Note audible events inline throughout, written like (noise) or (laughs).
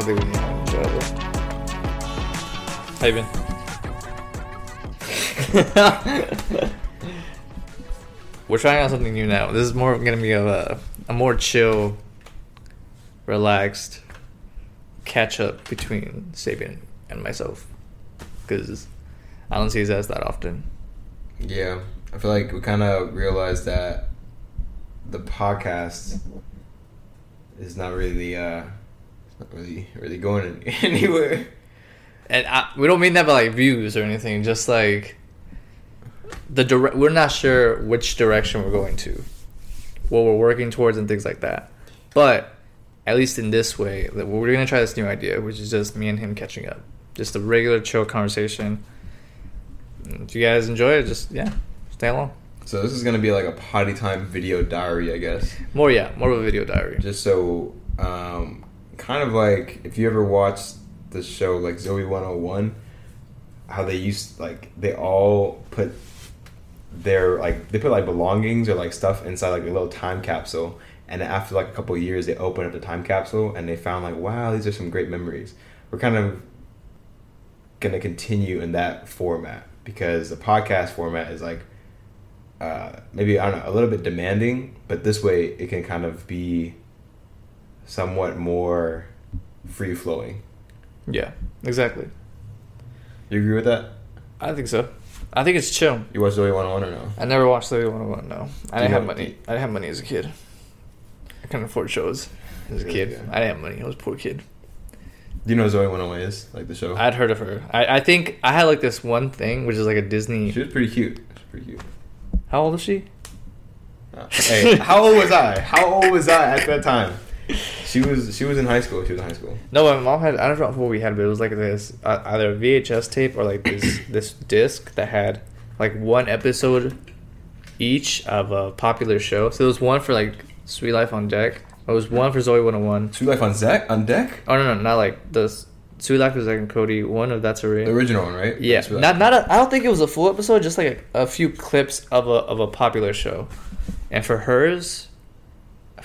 don't think we need to have an intro ever. How you been? (laughs) We're trying out something new now. This is more gonna be of a, a more chill, relaxed catch up between Sabian and myself. Because I don't see his ass that often. Yeah, I feel like we kind of realized that the podcast is not really, uh, it's not really, really going (laughs) anywhere. And I, we don't mean that by like views or anything. Just like the dire- we're not sure which direction we're going to, what we're working towards, and things like that. But at least in this way, that we're gonna try this new idea, which is just me and him catching up, just a regular chill conversation. If you guys enjoy it, just yeah, stay along. So this is gonna be like a potty time video diary, I guess. More yeah, more of a video diary. Just so, um, kind of like if you ever watched the show like Zoe 101, how they used like they all put their like they put like belongings or like stuff inside like a little time capsule, and after like a couple years they open up the time capsule and they found like wow these are some great memories. We're kind of gonna continue in that format because the podcast format is like uh, maybe I don't know a little bit demanding, but this way it can kind of be somewhat more free flowing. Yeah, exactly. You agree with that? I think so. I think it's chill. You watched Zoe 101 or no? I never watched Zoe one one. No, I didn't have money. I didn't have money as a kid. I couldn't afford shows as a kid. yeah. I didn't have money. I was a poor kid. Do you know Zoe 101 is? Like the show? I'd heard of her. I, I think I had like this one thing, which is like a Disney. She was pretty cute. She was pretty cute. How old is she? Uh, hey, how old was I? How old was I at that time? (laughs) She was she was in high school. She was in high school. No, my mom had. I don't know what we had, but it was like this uh, either a VHS tape or like this (coughs) this disc that had like one episode each of a popular show. So there was one for like Suite Life on Deck. There was one for Zoe 101. Sweet Life on Zach on deck. Oh no, no, not like the Suite Life of Zack and Cody. One of That's a Ray. The original one, right? Yeah, Sweet not not. A, I don't think it was a full episode. Just like a, a few clips of a of a popular show. And for hers,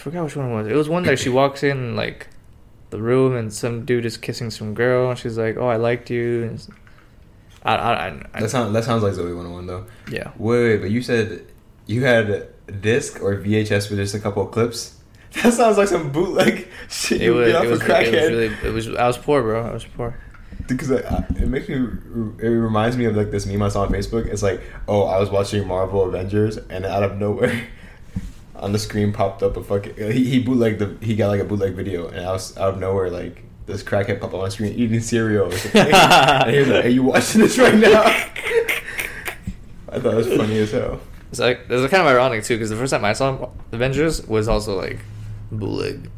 forgot which one it was. It was one that she walks in like the room and some dude is kissing some girl and she's like, "Oh, I liked you." And I, I, I, I That sounds that sounds like Zoe 101 though. yeah. Wait, wait, but you said you had a disc or VHS with just a couple of clips. (laughs) That sounds like some bootleg (laughs) shit. It was, it was, a it was really, it was, I was poor, bro. I was poor. because it makes me it reminds me of like this meme I saw on Facebook. It's like, oh, I was watching Marvel Avengers, and out of nowhere, on the screen popped up a fucking he, he bootlegged the he got like a bootleg video, and I was out of nowhere like this crackhead popped up on the screen eating cereal. And he was like, "Are you watching this right now?" I thought it was funny as hell. It's like it was kind of ironic too, because the first time I saw Avengers was also like bootleg.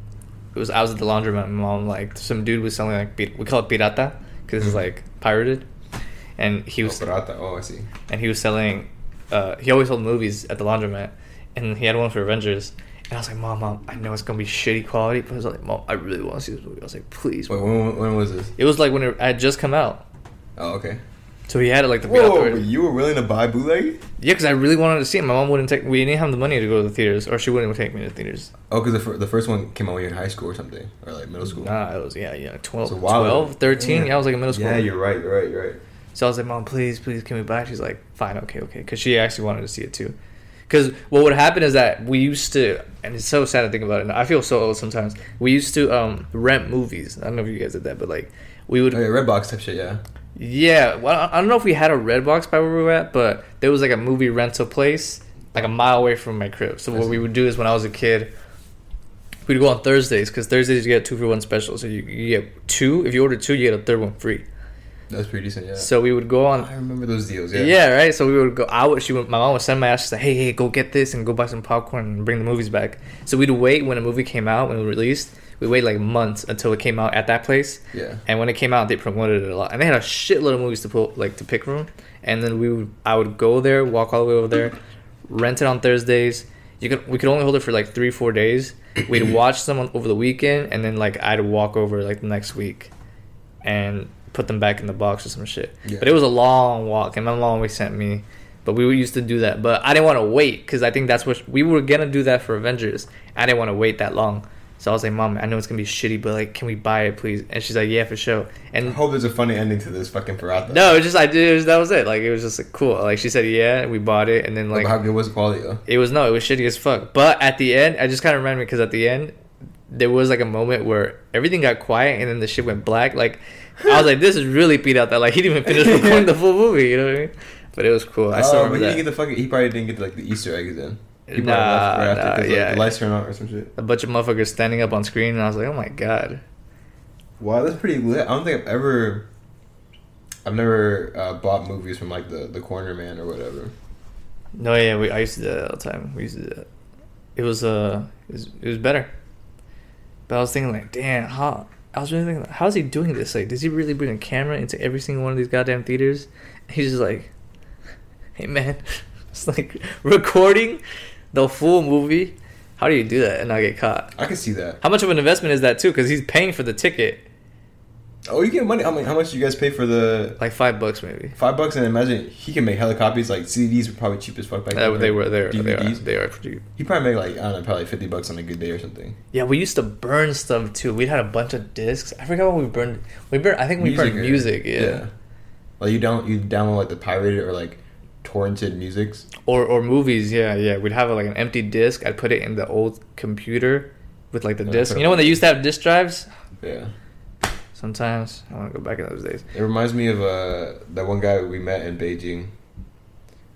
It was I was at the laundromat. My mom like some dude was selling like we call it pirata because it's like pirated, and he Oh, was Pirata. Oh, I see. and he was selling. Uh, he always sold movies at the laundromat, and he had one for Avengers. And I was like, Mom, Mom, I know it's gonna be shitty quality, but I was like, Mom, I really want to see this movie. I was like, Please. Wait, when, when was this? It was like when it had just come out, Oh, okay. so he had it like the Whoa, you were willing to buy bootleg? Yeah, because I really wanted to see it. My mom wouldn't take. We didn't have the money to go to the theaters, or she wouldn't take me to the theaters. Oh, because the, fir- the first one came out when you were in high school or something, or like middle school. Nah, it was yeah, yeah, 12, So 12 13. Yeah. I was like in middle school. Yeah, you're right. You're right. You're right. So I was like, Mom, please, please, can we buy? it?" She's like, Fine, okay, okay, because she actually wanted to see it too. Because what would happen is that we used to, and it's so sad to think about it. And I feel so old sometimes. We used to um, rent movies. I don't know if you guys did that, but like we would. Oh, yeah, Redbox type shit. Yeah. Yeah, well, I I don't know if we had a red box by where we were at, but there was like a movie rental place like a mile away from my crib. So what we would do is when I was a kid, we'd go on Thursdays because Thursdays you get two for one special. So you, you get two. If you order two, you get a third one free. That's pretty decent. Yeah. So we would go on. I remember those deals. Yeah. Yeah. right. So we would go. I would. She would. My mom would send my ass. She's like, "Hey, hey, go get this and go buy some popcorn and bring the movies back." So we'd wait when a movie came out when it released. We wait like months until it came out at that place. Yeah. And when it came out, they promoted it a lot, and they had a shitload of movies to pull, like to pick from. And then we would, I would go there, walk all the way over there, rent it on Thursdays. You could, we could only hold it for like three, four days. We'd (clears throat) watch them on, over the weekend, and then like I'd walk over like the next week, and put them back in the box or some shit. Yeah. But it was a long walk, and my mom always sent me. But we were used to do that, but I didn't want to wait because I think that's what we were gonna do that for Avengers. I didn't want to wait that long, So I was like, Mom, I know it's gonna be shitty, but like, can we buy it, please? And she's like, Yeah, for sure. And I hope there's a funny ending to this fucking Pirata. no, it was just I did. Was, that was it. Like it was just like, cool. Like she said, yeah, we bought it, and then Like, how good was the quality though? it was no, it was shitty as fuck. But at the end, I just kind of remember because at the end, there was like a moment where everything got quiet and then the shit went black. Like I was like, this is really beat out that like he didn't even finish recording (laughs) the full movie. You know what I mean? But it was cool. I still oh, but he that. didn't get the fucking. He probably didn't get like the Easter eggs in. He probably Nah, left right after nah, 'cause, like, yeah. the lights turned on or some shit. a bunch of motherfuckers standing up on screen, and I was like, oh my god. Wow, that's pretty lit. I don't think I've ever. I've never uh, bought movies from like the the corner man or whatever. No, yeah, we I used to do that all the time. We used to do that. It was uh, it was, it was better. But I was thinking like, damn, how I was really thinking, how's he doing this? Like, does he really bring a camera into every single one of these goddamn theaters? He's just like, hey man, (laughs) it's like recording the full movie. How do you do that and not get caught? I can see that. How much of an investment is that too? Because he's paying for the ticket, Oh, you get money. I mean, how much do you guys pay for the like five bucks maybe. five bucks? And imagine he can make hella copies. Like CDs were probably cheap as fuck back Uh, then. they were they were they are, DVDs. they are pretty. He probably made like I don't know, probably fifty bucks on a good day or something. Yeah, we used to burn stuff too. We had a bunch of discs. I forgot what we burned. We burned. I think we burned or- music. Yeah. Like you don't you download like the pirated or like torrented musics. Or or movies. Yeah, yeah. We'd have like an empty disc. I'd put it in the old computer with like the Yeah, disc. You know when they used to have disc drives. Yeah. Sometimes I want to go back in those days. It reminds me of uh that one guy we met in Beijing.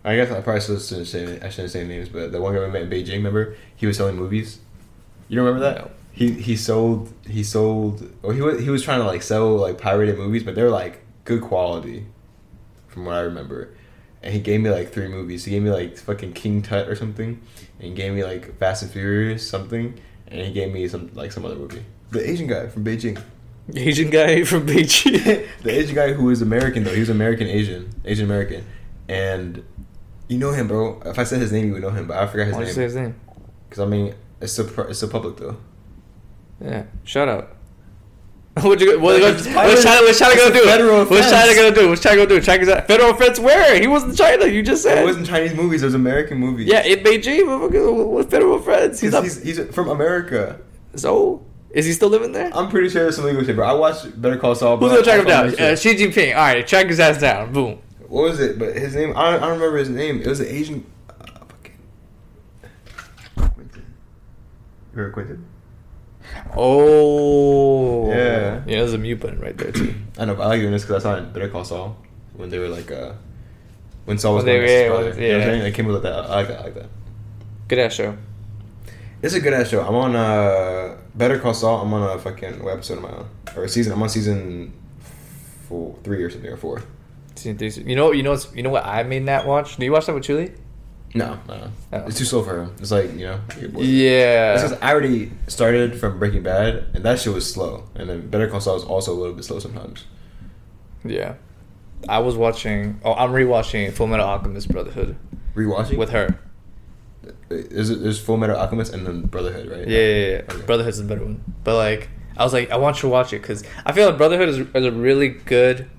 I guess I probably shouldn't say I shouldn't say names, but the one guy we met in Beijing, remember? He was selling movies. You don't remember that? No. He he sold he sold or he was he was trying to like sell like pirated movies, but they're like good quality, from what I remember. And he gave me like three movies. He gave me like fucking King Tut or something, and he gave me like Fast and Furious something, and he gave me some like some other movie. The Asian guy from Beijing. Asian guy (laughs) from Beijing. (laughs) the Asian guy who was American though, he was American Asian, Asian American, and you know him, bro. If I said his name, you would know him, but I forgot his Why don't say his name? Because I mean, it's so it's so public though. Yeah. Shout out. (laughs) What you? What, what, what's China? What's China gonna do? federal What's. China gonna do? What's China gonna do? China's at federal offense where? He was in China. You just said. It wasn't Chinese movies; it was American movies. Yeah, in Beijing. What, federal offense? He's he's, he's from America. So is he still living there? I'm pretty sure there's some legal shit, bro. I watched Better Call Saul. Who's gonna track him down? Uh. Xi Jinping. All right, track his ass down. Boom. What was it? But his name, I don't, I don't remember his name. It was an Asian. Uh, fucking. Quentin. You heard Quentin? Oh. Yeah. Yeah, there's a mute button right there too. I know, but I like doing this because I saw it in Better Call Saul when they were like, uh, when Saul was When they going against his were- brother. You know what I'm yeah. saying? They came with that. I like that. I like that. Good ass show. It's a good ass show. I'm on uh, Better Call Saul. I'm on a fucking what episode am I on? Or a season? I'm on season four, three or something or four. Season three. You know, you know, what's, you know what I made Nat watch? Do you watch that with Chuli? No, no, Oh. it's too slow for him. It's like you know. Yeah. It's 'cause I already started from Breaking Bad, and that shit was slow. And then Better Call Saul is also a little bit slow sometimes. Yeah. I was watching. Oh, I'm rewatching Full Metal Alchemist Brotherhood Rewatching with her. Is it, there's Full Metal Alchemist and then Brotherhood, right? Yeah, yeah, yeah. Okay. Brotherhood's the better one. But like, I was like, I want you to watch it because I feel like Brotherhood is, is a really good.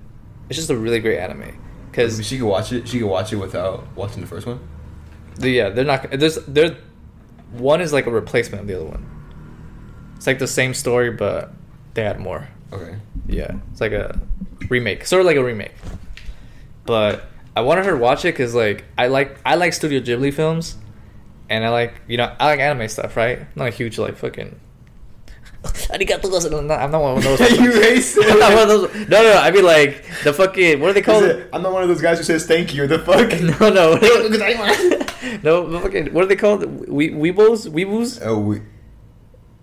It's just a really great anime. Because she could watch it. She could watch it without watching the first one. yeah, they're not. There's there. One is like a replacement of the other one. It's like the same story, but they add more. Okay. Yeah, it's like a remake, sort of like a remake. But I wanted her to watch it because like I like I like Studio Ghibli films, and I like you know I like anime stuff, right? I'm not a huge like fucking. (laughs) Arigato gozaimasu. I'm not, I'm one of those. You racist. I'm not one of (laughs) (laughs) those. No, no, no. I mean like the fucking what are they called? It- I'm not one of those guys who says thank you. The fuck? No, no, no. the fucking what are they called? We weebos, weeboos, Oh, we,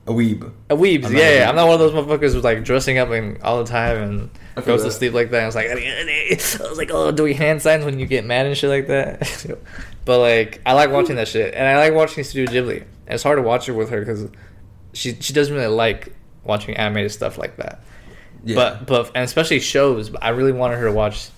a weeb. a weebs. I'm yeah, yeah. I'm not one of those motherfuckers who's like dressing up and all the time and goes to sleep like that. I was like, (laughs) I was like, oh, doing hand signs when you get mad and shit like that. (laughs) but like, I like watching that shit, and I like watching Studio Ghibli. And it's hard to watch it with her because she she doesn't really like watching animated stuff like that. But but and especially shows. But I really wanted her to watch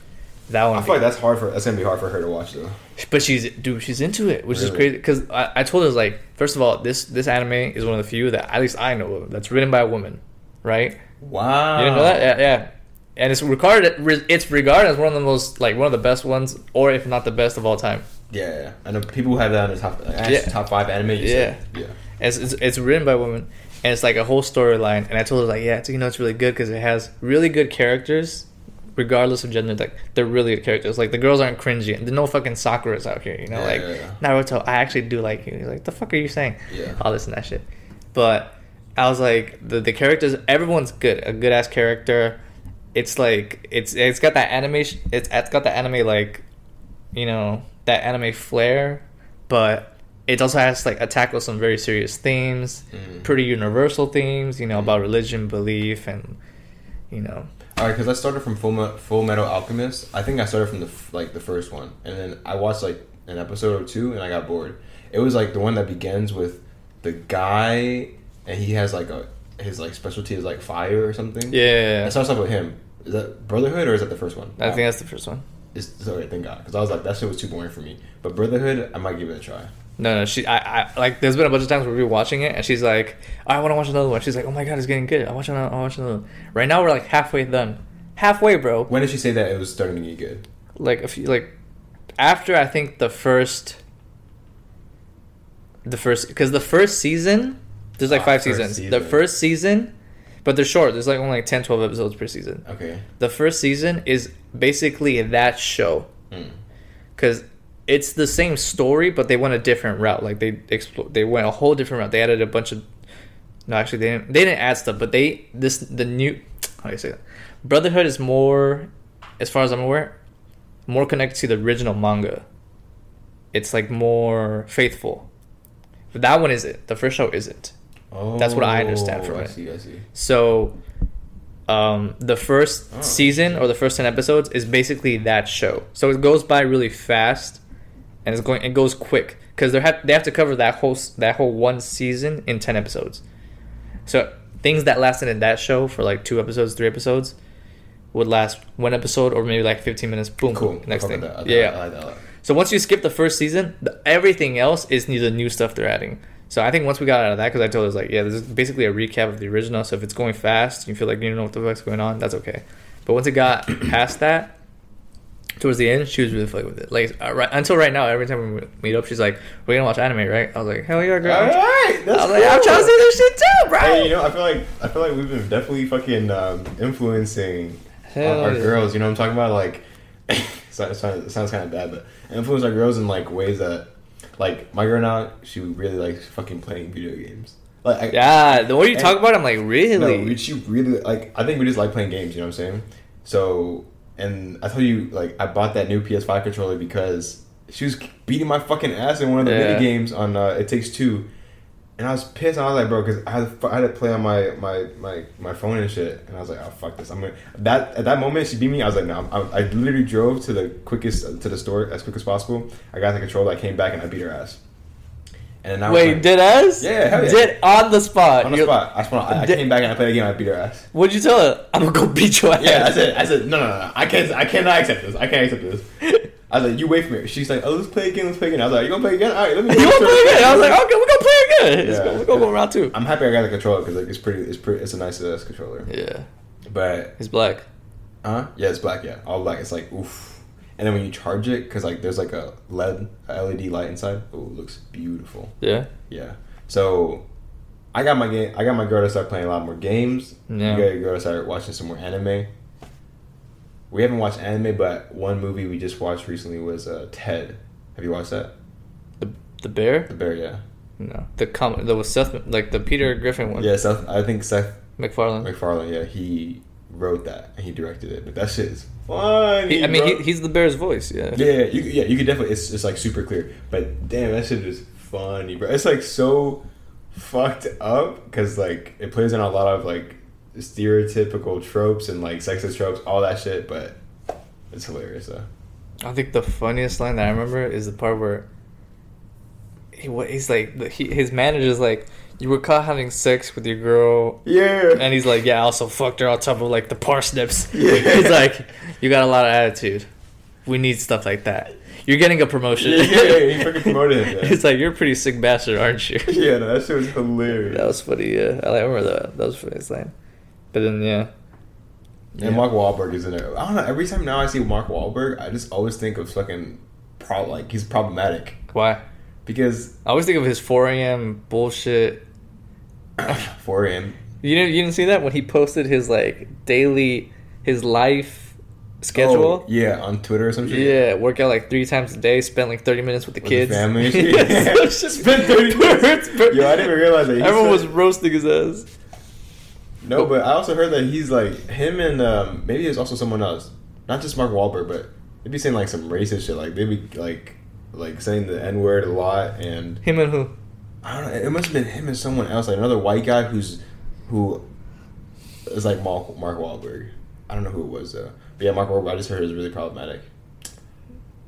that one. I feel like that's hard for that's gonna be hard for her to watch though. But she's dude, she's into it, which is crazy. Because I, I told her like, first of all, this this anime is one of the few that at least I know of that's written by a woman, right? Wow. You didn't know that? Yeah, yeah. And it's regarded it's regarded as one of the most like one of the best ones, or if not the best of all time. Yeah, yeah. I know people who have that on the top, like, Yeah. top five anime. Yeah. said. yeah. It's, it's it's written by women, and it's like a whole storyline. And I told her like, yeah, it's, you know, it's really good because it has really good characters, regardless of gender. Like they're really good characters. Like the girls aren't cringy. There's no fucking Sakura's out here. You know, Yeah, like yeah, yeah. Naruto. I actually do like you. He's like, the fuck are you saying? Yeah. All this and that shit. But I was like, the the characters, everyone's good. A good ass character. It's like it's it's got that animation. It's it's got the anime like, you know, that anime flair, but it also has like a tackle some very serious themes, Mhm. pretty universal themes. You know Mhm. about religion, belief, and you know. All right, because I started from Full, Me- Full Metal Alchemist. I think I started from the f- like the first one, and then I watched like an episode or two, and I got bored. It was like the one that begins with the guy, and he has like a his like specialty is like fire or something. Yeah, I starts off with him. Is that Brotherhood or is that the first one? I think that's the first one. It's, sorry, thank God, because I was like that shit was too boring for me. But Brotherhood, I might give it a try. No, no, she, I, I, like, there's been a bunch of times where we were watching it, and she's like, I want to watch another one. She's like, oh my god, it's getting good. I watch another, I watch another. one." Right now, we're like halfway done, halfway, bro. When did she say that it was starting to get good? Like a few, like after I think the first, the first, because the first season, there's like Ah, five seasons. The first season, but they're short. There's like only like 10, 12 episodes per season. Okay. The first season is basically that show. Mm. It's the same story, but they went a different route. Like they expl- they went a whole different route. They added a bunch of no, actually they didn't. They didn't add stuff, but they this the new how do you say that? Brotherhood is more, as far as I'm aware, more connected to the original manga. It's like more faithful. But that one isn't. The first show isn't. Oh, That's what I understand from I it. see. I see. So, um, the first Oh. season or the first ten episodes is basically that show. So it goes by really fast, and it's going. It goes quick because they have they have to cover that whole that whole one season in ten episodes. So things that lasted in that show for like two episodes, three episodes, would last one episode or maybe like fifteen minutes. Boom, Cool. next I thing. that. Yeah, that so once you skip the first season, the, everything else is the new stuff they're adding. So I think once we got out of that, because I told us like, yeah, this is basically a recap of the original. So if it's going fast, you feel like you don't know what the fuck's going on, that's okay. But once it got (clears throat) past that, towards the end, she was really fucking with it. Like uh, right, until right now, every time we meet up, she's like, "We're gonna watch anime, right?" I was like, "Hell yeah, girl!" All right, that's I was like, "I'm trying to see this shit too, bro." Hey, you know, I feel like I feel like we've been definitely fucking um, influencing our, Hell our yeah. girls. You know what I'm talking about? Like, (laughs) so- it sounds, it sounds kind of bad, but influence our girls in like ways that, like, my girl now, she really likes fucking playing video games. Like, I, Yeah, the more you talk about, it, I'm like, really? no, she really like. I think we just like playing games. You know what I'm saying? So, and I told you, like, I bought that new PS5 controller because she was beating my fucking ass in one of the Yeah. mini games on uh, It Takes Two, and I was pissed. I was like, bro, because I had to, I had to play on my, my my my phone and shit, and I was like, oh fuck this. I'm gonna that at that moment she beat me. I was like, no, I, I literally drove to the quickest to the store as quick as possible. I got the controller. I came back and I beat her ass. And I Wait, like, did as? Yeah, hell yeah. Did on the spot. on the You're- spot. I, spun, I, I Did- came back and I played a game. I beat her ass. What'd you tell her? I'm gonna go beat your ass. Yeah, I said, I said, no, no, no, I can't, I cannot accept this. I can't accept this. (laughs) I was like, you wait for me. She's like, oh, let's play again, let's play again. I was like, you gonna play again? All right, let me. (laughs) you to play again? I was like, okay, we're gonna play again. Let's Yeah. go, we're gonna go around two. I'm happy I got the controller because like it's pretty, it's pretty, it's a nice ass controller. Yeah, But, it's black. huh? Yeah, it's black. Yeah, all black. It's like oof. And then when you charge it, because like there's like a LED, a LED light inside. Oh, it looks beautiful. Yeah, Yeah. So, I got my game. I got my girl to start playing a lot more games. Yeah. You got your girl to start watching some more anime. We haven't watched anime, but one movie we just watched recently was uh, Ted. Have you watched that? the the bear. The Bear, yeah. No, the com the was Seth like the Peter Griffin one. Yeah, Seth. I think Seth McFarlane. MacFarlane. Yeah, he wrote that and he directed it. But that shit is funny. He, I mean, he, he's the bear's voice. Yeah. yeah, yeah, you, yeah. You could definitely. It's it's like super clear. But damn, that shit is funny, bro. It's like so fucked up because like it plays in a lot of like stereotypical tropes and like sexist tropes, all that shit. But it's hilarious though. I think the funniest line that I remember is the part where he what he's like he, his manager's like you were caught having sex with your girl Yeah. and he's like yeah I also fucked her on top of like the parsnips (laughs) Yeah. he's like you got a lot of attitude we need stuff like that you're getting a promotion yeah, yeah, yeah, he fucking (laughs) promoted him. Yeah, it's like you're a pretty sick bastard aren't you (laughs) yeah no, that shit was hilarious. that was funny yeah I remember that that was funniest line but then yeah And Mark Wahlberg is in there. I don't know. Every time now I see Mark Wahlberg, I just always think of fucking pro like he's problematic why because I always think of his 4 a.m. bullshit. 4 a.m. You didn't you didn't see that when he posted his like daily his life schedule? Oh, yeah, on Twitter or something. Yeah, work out like three times a day, spend like 30 minutes with the With kids. the family. (laughs) Yeah, so (laughs) Spend 30 (laughs) minutes. Yo, I didn't realize that. He Everyone was roasting his ass. No, but I also heard that he's like him and um, maybe it's also someone else, not just Mark Wahlberg, but they'd be saying like some racist shit. Like they'd be like like saying the n word a lot, and Him and who? I don't know. It must have been him and someone else, like another white guy who's who is like Mark Mark Wahlberg. I don't know who it was though. But yeah, Mark Wahlberg. I just heard is really problematic.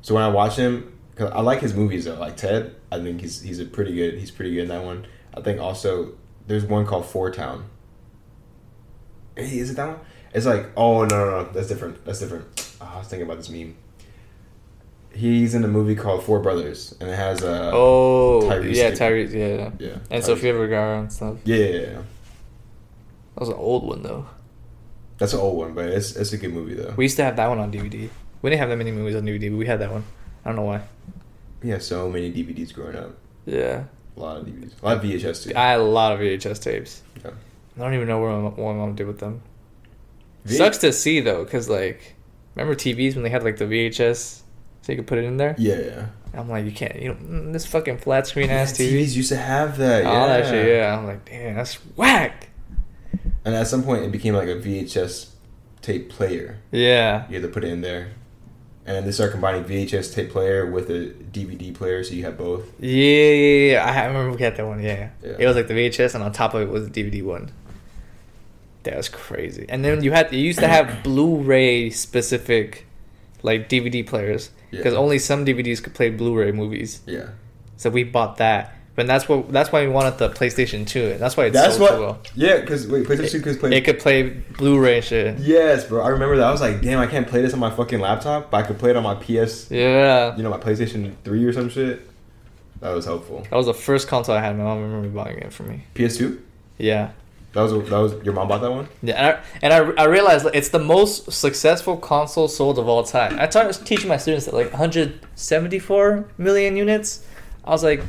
So when I watch him, cause I like his movies though, like Ted. I think he's he's a pretty good. He's pretty good in that one. I think also there's one called Four Town. Hey, is it that one? It's like oh no no no that's different. That's different. Oh, I was thinking about this meme. He's in a movie called Four Brothers, and it has uh oh, Tyrese yeah. Tyrese, yeah. yeah And Tyrese. Sofia Vergara and stuff. Yeah, yeah, yeah. That was an old one though. That's an old one, but it's it's a good movie though. We used to have that one on DVD. We didn't have that many movies on DVD, but we had that one. I don't know why. We had so many DVDs growing up. Yeah. A lot of DVDs. A lot of VHS too. I had a lot of VHS tapes. Yeah. I don't even know what my, what my mom did with them. V- Sucks to see though, cause like, remember TVs when they had like the VHS, so you could put it in there. Yeah, yeah. I'm like, you can't, you know, mm, this fucking flat screen ass Yeah, TV. TVs used to have that. All that shit, yeah. I'm like, damn, that's whack. And at some point, it became like a VHS tape player. Yeah. You had to put it in there, and they started combining VHS tape player with a DVD player, so you have both. Yeah, yeah, yeah. I I remember we had that one. Yeah. Yeah. it was like the VHS, and on top of it was the DVD one. That was crazy. And then you had you used to have Blu-ray specific, like DVD players, because Yeah. only some DVDs could play Blu-ray movies. Yeah. So we bought that. But that's what that's why we wanted the PlayStation 2, and that's why it's That's sold what. so well. Yeah, because wait, PlayStation 2 could play. It could play Blu-ray shit. yes, bro. I remember that. I was like, damn, I can't play this on my fucking laptop, but I could play it on my PS. Yeah. You know, my PlayStation 3 or some shit. That was helpful. That was the first console I had. My mom remember buying it for me. PS2. Yeah. That was that was your mom bought that one. Yeah, and I, and I, I realized like, it's the most successful console sold of all time. I started teaching my students that like 174 million units. I was like,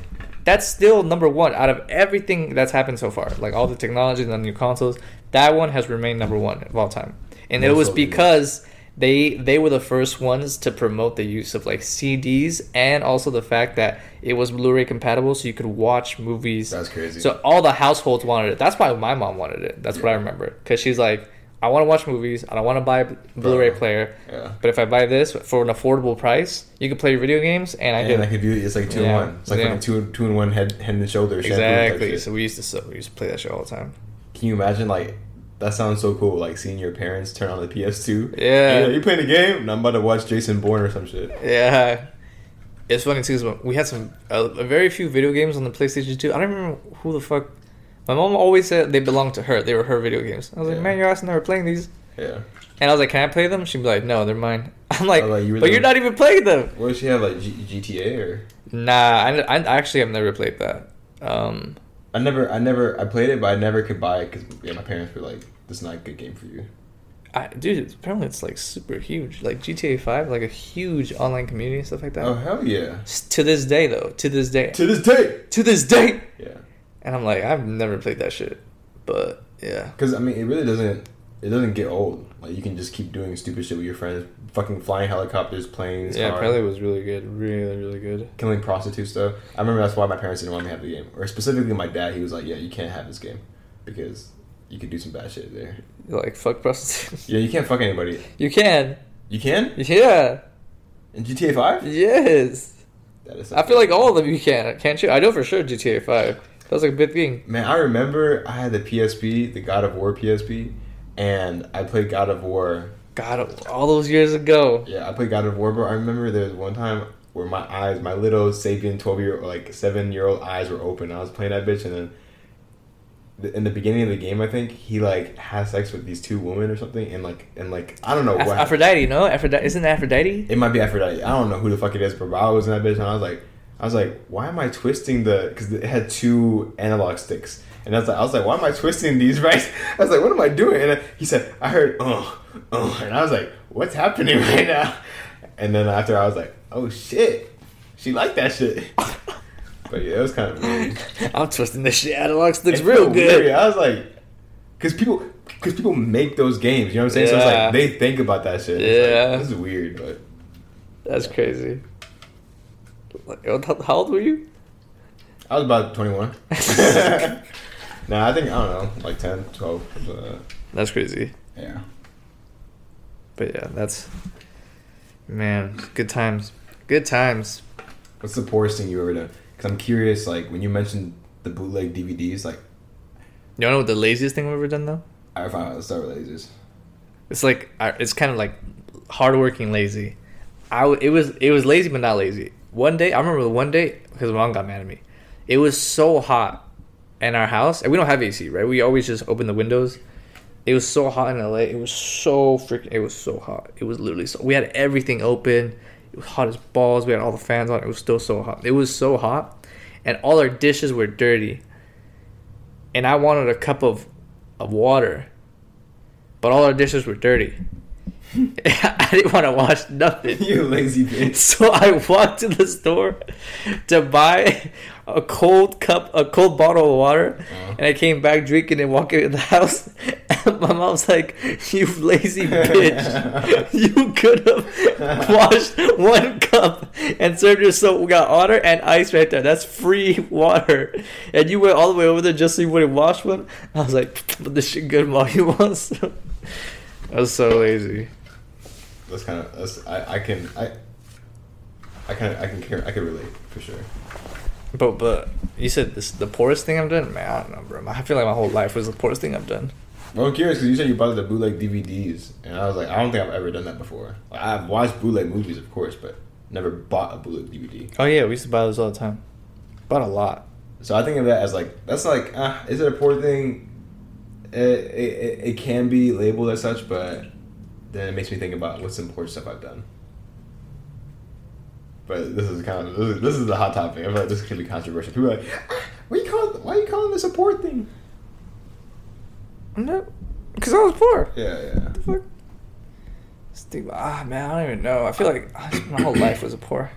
that's still number one out of everything that's happened so far. Like all the technology and the new consoles, that one has remained number one of all time. And it was because they they were the first ones to promote the use of like CDs and also the fact that it was Blu-ray compatible, so you could watch movies That's crazy. so all the households wanted it. That's why my mom wanted it. That's what I remember. Because she's like, I want to watch movies. I don't want to buy a Blu-ray Bro. player. yeah. But if I buy this for an affordable price, you can play video games, and I And can I could do it's like two Yeah. in one. It's like Yeah. two two in one head head and shoulders. exactly. So we used to so we used to play that shit all the time. Can you imagine like that sounds so cool? Like seeing your parents turn on the PS2. Yeah. You playing the game? And I'm about to watch Jason Bourne or some shit. Yeah. It's funny too. we had some a, a very few video games on the PlayStation 2. I don't remember who the fuck. My mom always said they belonged to her. They were her video games. I was like, Yeah. man, your ass never playing these. Yeah. And I was like, can I play them? She'd be like, no, they're mine. (laughs) I'm like, Oh, like, you but the... you're not even playing them. What does she have like G- GTA or? Nah, I, I actually have never played that. Um, I never, I never, I played it, but I never could buy it because yeah, my parents were like, "This is not a good game for you." I, dude, apparently it's like super huge. Like GTA Five, like a huge online community and stuff like that. Oh hell yeah! S- To this day, though, to this day, To this day. to this day, Yeah. and I'm like, I've never played that shit. But yeah, Because I mean, it really doesn't. It doesn't get old. Like you can just keep doing stupid shit with your friends, fucking flying helicopters, planes, yeah, cars, apparently it was really good, really, really good. killing prostitutes. Stuff. I remember that's why my parents didn't want me to have the game, or specifically my dad. He was like, "Yeah, you can't have this game because you could do some bad shit there." Like fuck prostitutes. Yeah, you can't fuck anybody. (laughs) You can, You can yeah, in GTA Five. yes. That is. I feel like all of them you can, can't you? I know for sure GTA Five. That was like a big thing. Man, I remember I had the PSP, the God of War PSP, and I played God of War. God, of, all those years ago. Yeah, I played God of War, bro. I remember there was one time where my eyes, my little Sabian twelve year, like seven year old eyes were open. I was playing that bitch, and then in the beginning of the game, I think he like has sex with these two women or something, and like and like I don't know Aph- what. Aphrodite, no? Aphrodite isn't it Aphrodite? It might be Aphrodite. I don't know who the fuck it is, but I was in that bitch, and I was like, I was like, why am I twisting the? Because it had two analog sticks, and I was like, I was like, why am I twisting these (laughs) right? I was like, what am I doing? And he said, I heard, oh, oh, and I was like, what's happening (laughs) right now? And then after I was like, oh shit, she liked that shit. (laughs) But yeah, it was kind of weird. I'm twisting this shit. out Analog sticks It real good. weird. I was like, because people, because people make those games. You know what I'm saying? So it's like they think about that shit. It's Yeah. like, this is weird, but That's crazy. Like, how how old were you? I was about 21. Nah, I think I don't know, like 10, 12. something. Uh, that's crazy. Yeah. But yeah, that's man, good times. Good times. What's the poorest thing you ever done? Because I'm curious. Like when you mentioned the bootleg DVDs, like You know what the laziest thing we've ever done though? I found out the Star Lasers. It's like it's kind of like hardworking lazy. I w- it was it was lazy but not lazy. One day I remember one day because my mom got mad at me. It was so hot in our house, and we don't have AC, right? We always just open the windows. It was so hot in LA. It was so freaking. It was so hot. It was literally so. We had everything open. It was hot as balls. We had all the fans on. It was still so hot. It was so hot, and all our dishes were dirty. And I wanted a cup of, of water, but all our dishes were dirty. (laughs) I didn't want to wash nothing. (laughs) you lazy bitch. (laughs) So I walked to the store to buy a cold cup, a cold bottle of water, Uh-huh. and I came back drinking and walking in the house. And my mom's like, "You lazy bitch! you could have washed one cup and served yourself. We got water and ice right there. That's free water, and you went all the way over there just so you wouldn't wash one." I was like, "But this shit good, mom. You want some?" I was so lazy. That's kind of that's I, I can I I kind of I can care I can relate for sure. But but you said this the poorest thing I've done, man. I don't know, bro. I feel like my whole life was the poorest thing I've done. Well, I'm curious because you said you bought the bootleg DVDs, and I was like, I don't think I've ever done that before. Like, I've watched bootleg movies, of course, but never bought a bootleg DVD. Oh yeah, we used to buy those all the time. Bought a lot. So I think of that as like that's like, uh, is it a poor thing? It, it, it can be labeled as such, but then it makes me think about what's poor stuff I've done. But this is kind of this is, this is the hot topic. I feel like this could be controversial. People are like, ah, why you call why are you calling this a poor thing? No, because I was poor. Yeah, yeah. What the fuck? Think, ah man, I don't even know. I feel like ah, my whole life was a poor.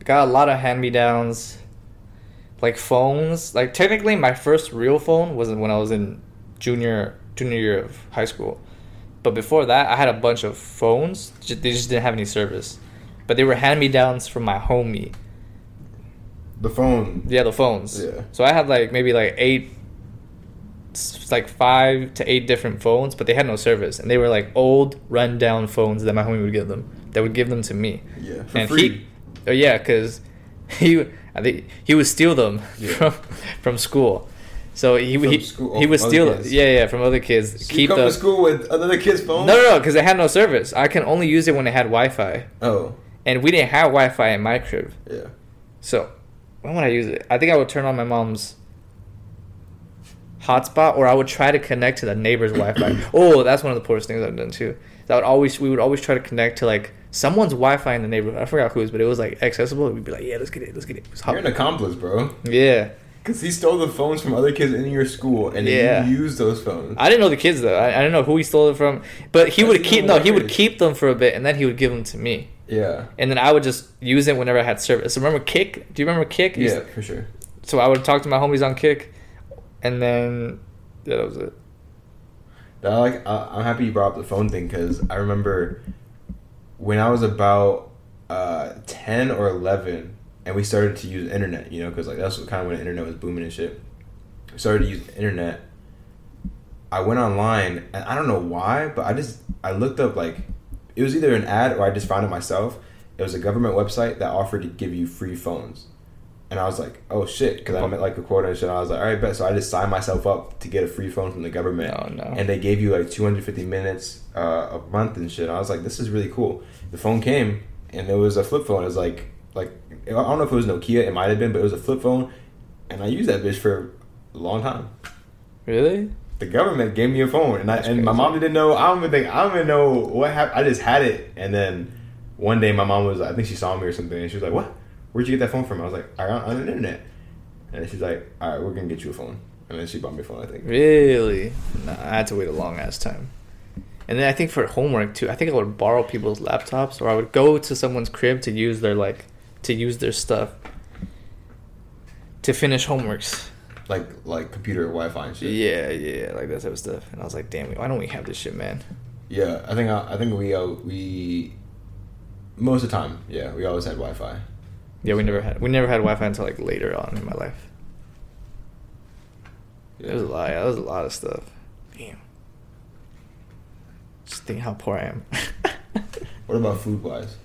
I got a lot of hand me downs, like phones. Like technically, my first real phone was when I was in junior junior year of high school. But before that, I had a bunch of phones. They just didn't have any service. But they were hand me downs from my homie. The phone. Yeah, the phones. Yeah. So I had like maybe like eight, like five to eight different phones, but they had no service, and they were like old, rundown phones that my homie would give them. That would give them to me. Yeah, for and free. he, oh yeah, because (laughs) he, I think he would steal them Yeah. (laughs) from from school. So he From he, school- he oh, would steal other kids. yeah yeah from other kids. So you keep come the to school with other kids' phones. no no no because they had no service. I can only use it when it had Wi-Fi, Oh, and we didn't have Wi-Fi in my crib. yeah. So, when would I use it? I think I would turn on my mom's hotspot, or I would try to connect to the neighbor's Wi-Fi. (coughs) oh, that's one of the poorest things I've done too. That would always we would always try to connect to like someone's Wi-Fi in the neighborhood. I forgot whose, but it was like accessible. We'd be like, yeah, let's get it, let's get it. Let's You're an accomplice, bro. yeah, Because he stole the phones from other kids in your school, and Yeah. you used those phones. I didn't know the kids though. I, I didn't know who he stole it from, but he That's would keep no, he would keep them for a bit, and then he would give them to me, yeah. and then I would just use it whenever I had service. So remember Kik? Do you remember Kik? Yeah, for sure. So I would talk to my homies on Kik, and then yeah, that was it. I like. I, I'm happy you brought up the phone thing because I remember when I was about uh, ten or eleven, and we started to use internet. You know, because like that's what, kind of when the internet was booming and shit. We started to use internet. I went online, and I don't know why, but I just I looked up like it was either an ad or I just found it myself. It was a government website that offered to give you free phones. And I was like, oh shit, because I met like a quota and shit. I was like, all right, bet. So I just signed myself up to get a free phone from the government. Oh, no. And they gave you like 250 minutes uh, a month and shit. I was like, this is really cool. The phone came and it was a flip phone. It was like, like I don't know if it was Nokia. It might have been, but it was a flip phone. And I used that bitch for a long time. Really? The government gave me a phone, and I That's and my mom didn't know. I don't even think I don't even know what happened. I just had it, and then one day my mom was. I think she saw me or something, and she was like, "What? Where'd you get that phone from?" I was like, "I got it on the internet." And she's like, "All right, we're gonna get you a phone." And then she bought me a phone. I think. Really? Nah, I had to wait a long ass time. And then I think for homework too, I think I would borrow people's laptops, or I would go to someone's crib to use their like to use their stuff. to finish homeworks. like like computer Wi-Fi and shit. Yeah, yeah, like that type of stuff. And I was like, damn, why don't we have this shit, man? Yeah, I think I, I think we uh, we most of the time, yeah, we always had Wi-Fi. Yeah, we never had we never had Wi-Fi until like later on in my life. It was a lot. Yeah, that was a lot of stuff. Damn. Just think how poor I am. (laughs) What about food wise?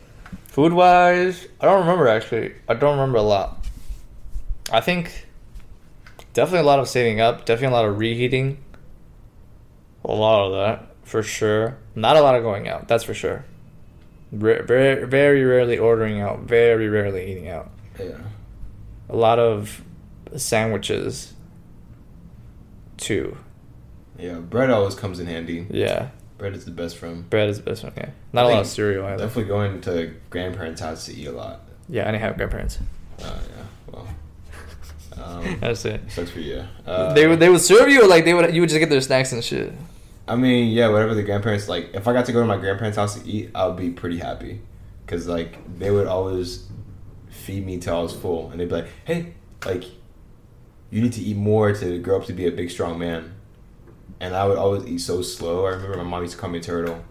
Food wise, I don't remember actually. I don't remember a lot. I think definitely a lot of saving up, definitely a lot of reheating. A lot of that, for sure. Not a lot of going out, that's for sure. Very, very, very rarely ordering out, very rarely eating out. Yeah, A lot of sandwiches, too. yeah. Bread always comes in handy. Yeah, Bread is the best from. bread is the best yeah. Not I a lot of cereal either. Definitely going to grandparents' house to eat a lot. Yeah, I didn't have grandparents. Uh, yeah, well, (laughs) um, That's it. sucks for you. Uh, they would they would serve you or like they would you would just get their snacks and shit. I mean, yeah, whatever the grandparents like. If I got to go to my grandparents' house to eat, I would be pretty happy, cause like they would always feed me till I was full, and they'd be like, "Hey, like, you need to eat more to grow up to be a big, strong man." And I would always eat so slow. I remember my mom used to call me turtle,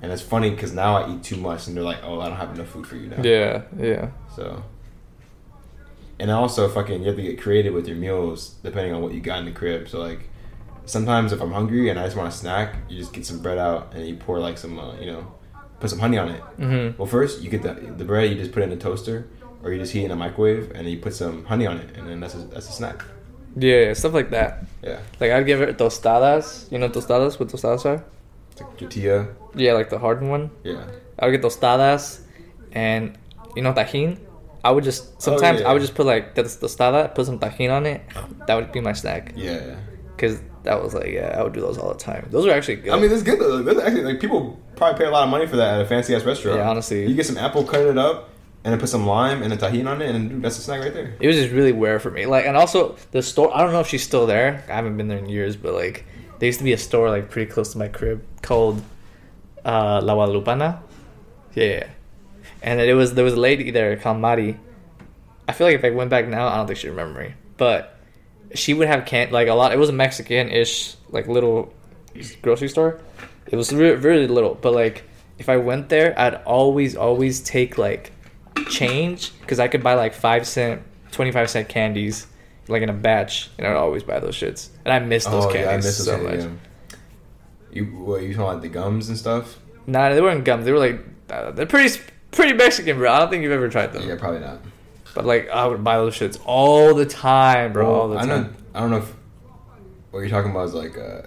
and it's funny because now I eat too much, and they're like, "Oh, I don't have enough food for you now." Yeah, yeah. So. And also, fucking, you have to get creative with your meals depending on what you got in the crib. So, like, sometimes if I'm hungry and I just want a snack, you just get some bread out and you pour like some, uh, you know, put some honey on it. Mm-hmm. Well, first you get the the bread, you just put it in the toaster, or you just heat it in a microwave, and then you put some honey on it, and then that's a, that's a snack. Yeah, yeah, stuff like that. Yeah, Like I'd give it tostadas. You know tostadas? What tostadas are? like tortilla. Yeah, like the hardened one. Yeah, I would get tostadas, and you know tajin. I would just oh, sometimes yeah. I would just put like the tostada, put some tajin on it. That would be my snack. yeah. Cause that was like yeah, I would do those all the time. Those are actually good. I mean, that's good though. That's actually like people probably pay a lot of money for that at a fancy ass restaurant. Yeah, honestly. you get some apple, cut it up, and then put some lime and a tajin on it, and dude, that's a snack right there. it was just really rare for me. Like, and also the store. I don't know if she's still there. I haven't been there in years, but like, there used to be a store like pretty close to my crib called uh, La Guadalupana. Yeah, yeah. and it was there was a lady there called Mari. I feel like if I went back now, I don't think she'd remember me, but she would have can like a lot. It was a Mexican-ish like little grocery store. It was re- really little, but like if I went there, I'd always always take like change because I could buy like five cent, twenty five cent candies like in a batch, and I'd always buy those shits. And I miss those candies i so those, much. yeah. You what you talking about the gums and stuff? Nah, they weren't gums. They were like uh, they're pretty pretty Mexican, bro. I don't think you've ever tried them. Yeah, probably not. But like I would buy those shits all the time, bro. all the I time. know. I don't know if what you're talking about is like. Uh,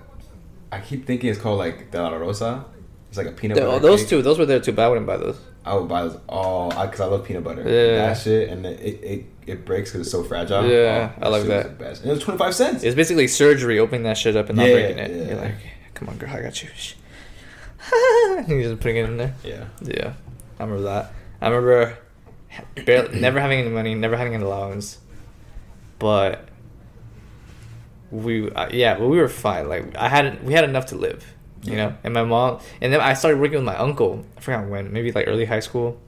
I keep thinking it's called like de la rosa. It's like a peanut The- butter. oh, those cake. two, those were there too, but I wouldn't buy those. I would buy those all because I, love peanut butter. Yeah. That shit, and it it, it, it breaks because it's so fragile. Yeah, Oh, I like that. best. And it was twenty five cents. It's basically surgery, opening that shit up and not Yeah, breaking it. yeah. You're like, come on, girl, I got you. and (laughs) you're just putting it in there. yeah. Yeah, I remember that. I remember barely, (clears throat) never having any money, never having an allowance, but we, uh, yeah, but we were fine. Like I had, we had enough to live, you know. And my mom, and then I started working with my uncle. I forgot when, maybe like early high school,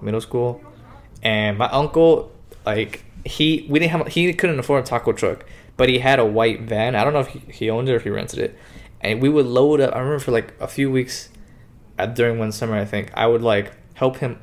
middle school, and my uncle, like he, we didn't have, he couldn't afford a taco truck, but he had a white van. I don't know if he, he owned it or if he rented it, and we would load up. I remember for like a few weeks uh, during one summer, I think I would like help him,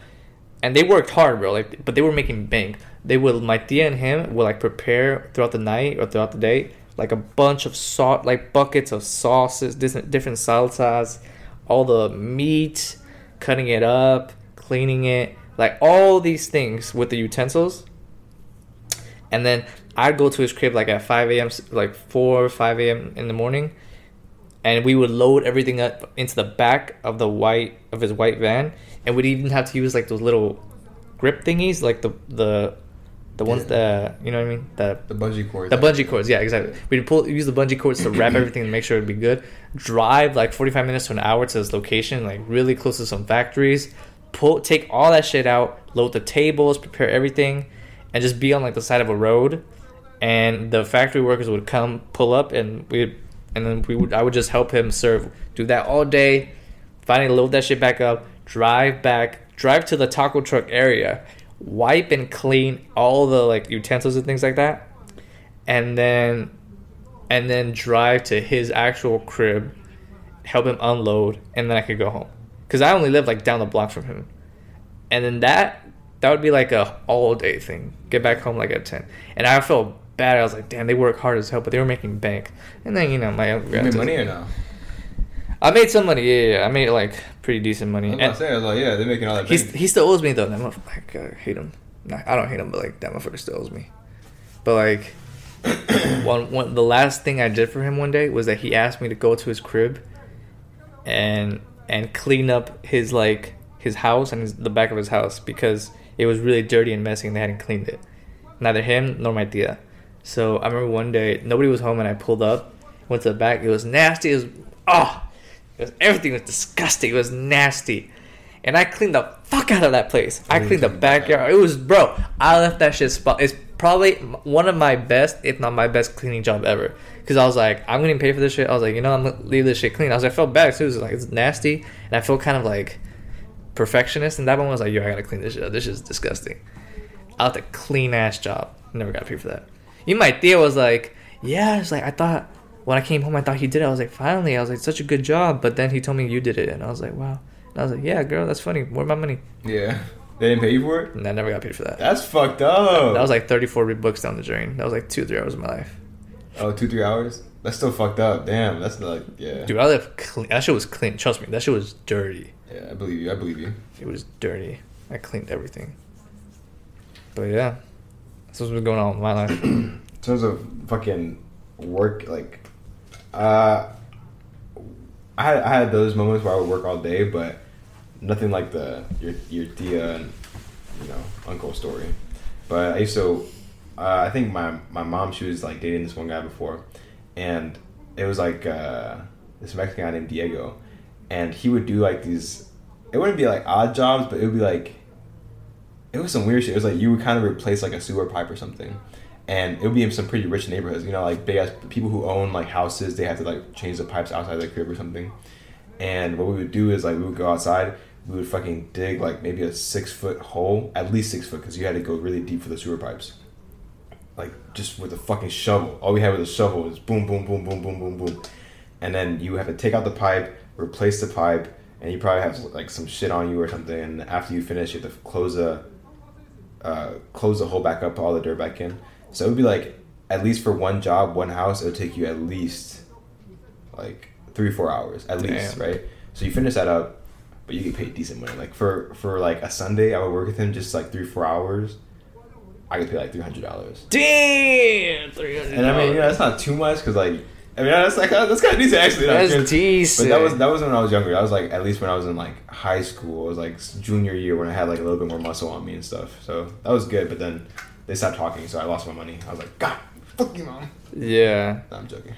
and they worked hard, bro. Like, but they were making bank. They would my tia and him would like prepare throughout the night or throughout the day like a bunch of salt, like buckets of sauces, different different salsas, all the meat, cutting it up, cleaning it, like all these things with the utensils. And then I'd go to his crib like at 5 a.m., like 4 or 5 a.m. in the morning, and we would load everything up into the back of the white of his white van, and we'd even have to use like those little grip thingies, like the the the ones Yeah. that you know what I mean, the The bungee cords. the bungee cords, yeah, exactly. We'd pull use the bungee cords to wrap (clears throat) everything and make sure it'd be good. Drive like forty five minutes to an hour to this location, like really close to some factories. Pull take all that shit out, load the tables, prepare everything, and just be on like the side of a road. And the factory workers would come, pull up, and we, and then we would I would just help him serve. Do that all day. Finally, load that shit back up. Drive back. Drive to the taco truck area. Wipe and clean all the like utensils and things like that and then and then drive to his actual crib, help him unload, and then I could go home. Cause I only live like down the block from him, and then that that would be like a all day thing. Get back home like at ten, and I felt bad. I was like, damn, they work hard as hell, but they were making bank. And then you know my You made money or no? I made some money. Yeah, yeah, I made like pretty decent money. I was And to I was like, yeah, they're making all that. he's he still owes me though. That motherfucker, like, I hate him. Nah, I don't hate him, but like that motherfucker still owes me. But like, (coughs) one one the last thing I did for him one day was that he asked me to go to his crib, and and clean up his like his house and his, the back of his house because it was really dirty and messy and they hadn't cleaned it. Neither him nor my tia. So I remember one day nobody was home and I pulled up, went to the back. It was nasty. It was oh, ah! it was everything was disgusting. It was nasty, and I cleaned the fuck out of that place. I cleaned the backyard. It was bro. I left that shit spot. It's probably one of my best, if not my best, cleaning job ever. Cause I was like, I'm getting paid for this shit. I was like, you know, I'm gonna leave this shit clean. I was like, I felt bad too. It was like it's nasty, and I feel kind of like perfectionist. And that one was like, yo, I gotta clean this shit up. This shit's disgusting. I left a clean ass job. Never got paid for that. Even my tia was like, yeah, it's like I thought when I came home, I thought he did it. I was like, finally, I was like, such a good job. But then he told me you did it, and I was like, wow. And I was like, yeah, girl, that's funny. Where my money? yeah, they didn't pay you for it. And I never got paid for that. That's fucked up. That was like 34 books down the drain. That was like two, three hours of my life. oh two three hours. That's still fucked up. Damn, that's like yeah. Dude, I live clean. That shit was clean. Trust me, that shit was dirty. Yeah, I believe you. I believe you. It was dirty. I cleaned everything. But yeah, that's what's been going on in my life. (clears throat) in terms of fucking work, like, uh, I had I had those moments where I would work all day, but nothing like the your your tia and you know uncle story. But I used to, uh, I think my my mom she was like dating this one guy before, and it was like uh, this Mexican guy named Diego, and he would do like these. It wouldn't be like odd jobs, but it would be like it was some weird shit. It was like you would kind of replace like a sewer pipe or something, and it would be in some pretty rich neighborhoods. You know, like big ass people who own like houses, they have to like change the pipes outside their crib or something. And what we would do is like we would go outside, we would fucking dig like maybe a six foot hole, at least six foot, because you had to go really deep for the sewer pipes. Like just with a fucking shovel. All we had was a shovel. Was boom, boom, boom, boom, boom, boom, boom, and then you have to take out the pipe, replace the pipe, and you probably have like some shit on you or something. And after you finish, you have to close the uh, close the hole back up, all the dirt back in. So it would be like at least for one job, one house, it would take you at least like three four hours at least, Damn. right? So you finish that up, but you get paid decent money. Like for for like a Sunday, I would work with him just like three four hours. I could pay like three hundred dollars. Damn, 300. And I mean, you know, that's not too much because like I mean that's like that's kind of decent actually. That's But decent. that was that was when I was younger. That was like at least when I was in like high school. It was like junior year when I had like a little bit more muscle on me and stuff. So that was good. But then they stopped talking, so I lost my money. I was like, God, fuck you, mom. yeah. No, I'm joking.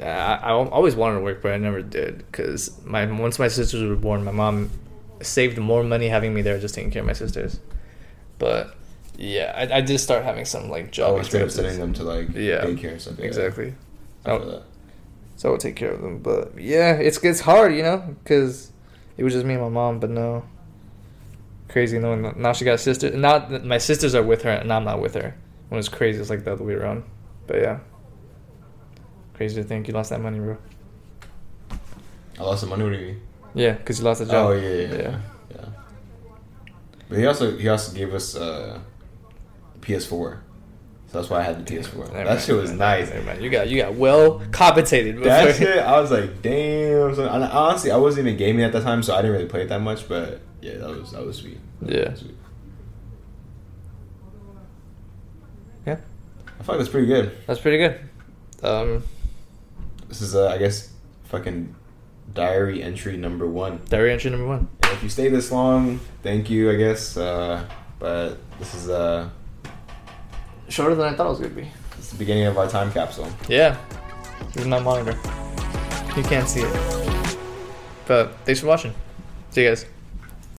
I, I always wanted to work, but I never did because my once my sisters were born, my mom saved more money having me there just taking care of my sisters. But yeah, I, I did start having some like job Oh, straight up sending them to like Yeah, daycare stuff. Yeah. Exactly. I Oh. that. So I would take care of them. But yeah, it's it's hard, you know, because it was just me and my mom. But no, crazy knowing that now she got a sister. Now my sisters are with her, and I'm not with her. When it's crazy, it's like the other way around. But yeah, crazy to think you lost that money, bro. I lost some money. What do you mean? Yeah, because you lost a job. Oh yeah, yeah, yeah, yeah. But he also he also gave us uh, PS4, so that's why I had the PS4. Never that mind, shit was never nice. mind. You got you got well compensated. That shit, I was like, damn. So, and honestly, I wasn't even gaming at that time, so I didn't really play it that much. But yeah, that was that was sweet. That Yeah. was sweet. Yeah, I feel like that's pretty good. that's pretty good. Um, This is, uh, I guess, fucking diary entry number one. diary entry number one. And if you stay this long, thank you, I guess. Uh, but this is uh, Shorter than I thought it was gonna be. it's the beginning of our time capsule. Yeah. This is my monitor. You can't see it. But thanks for watching. See you guys.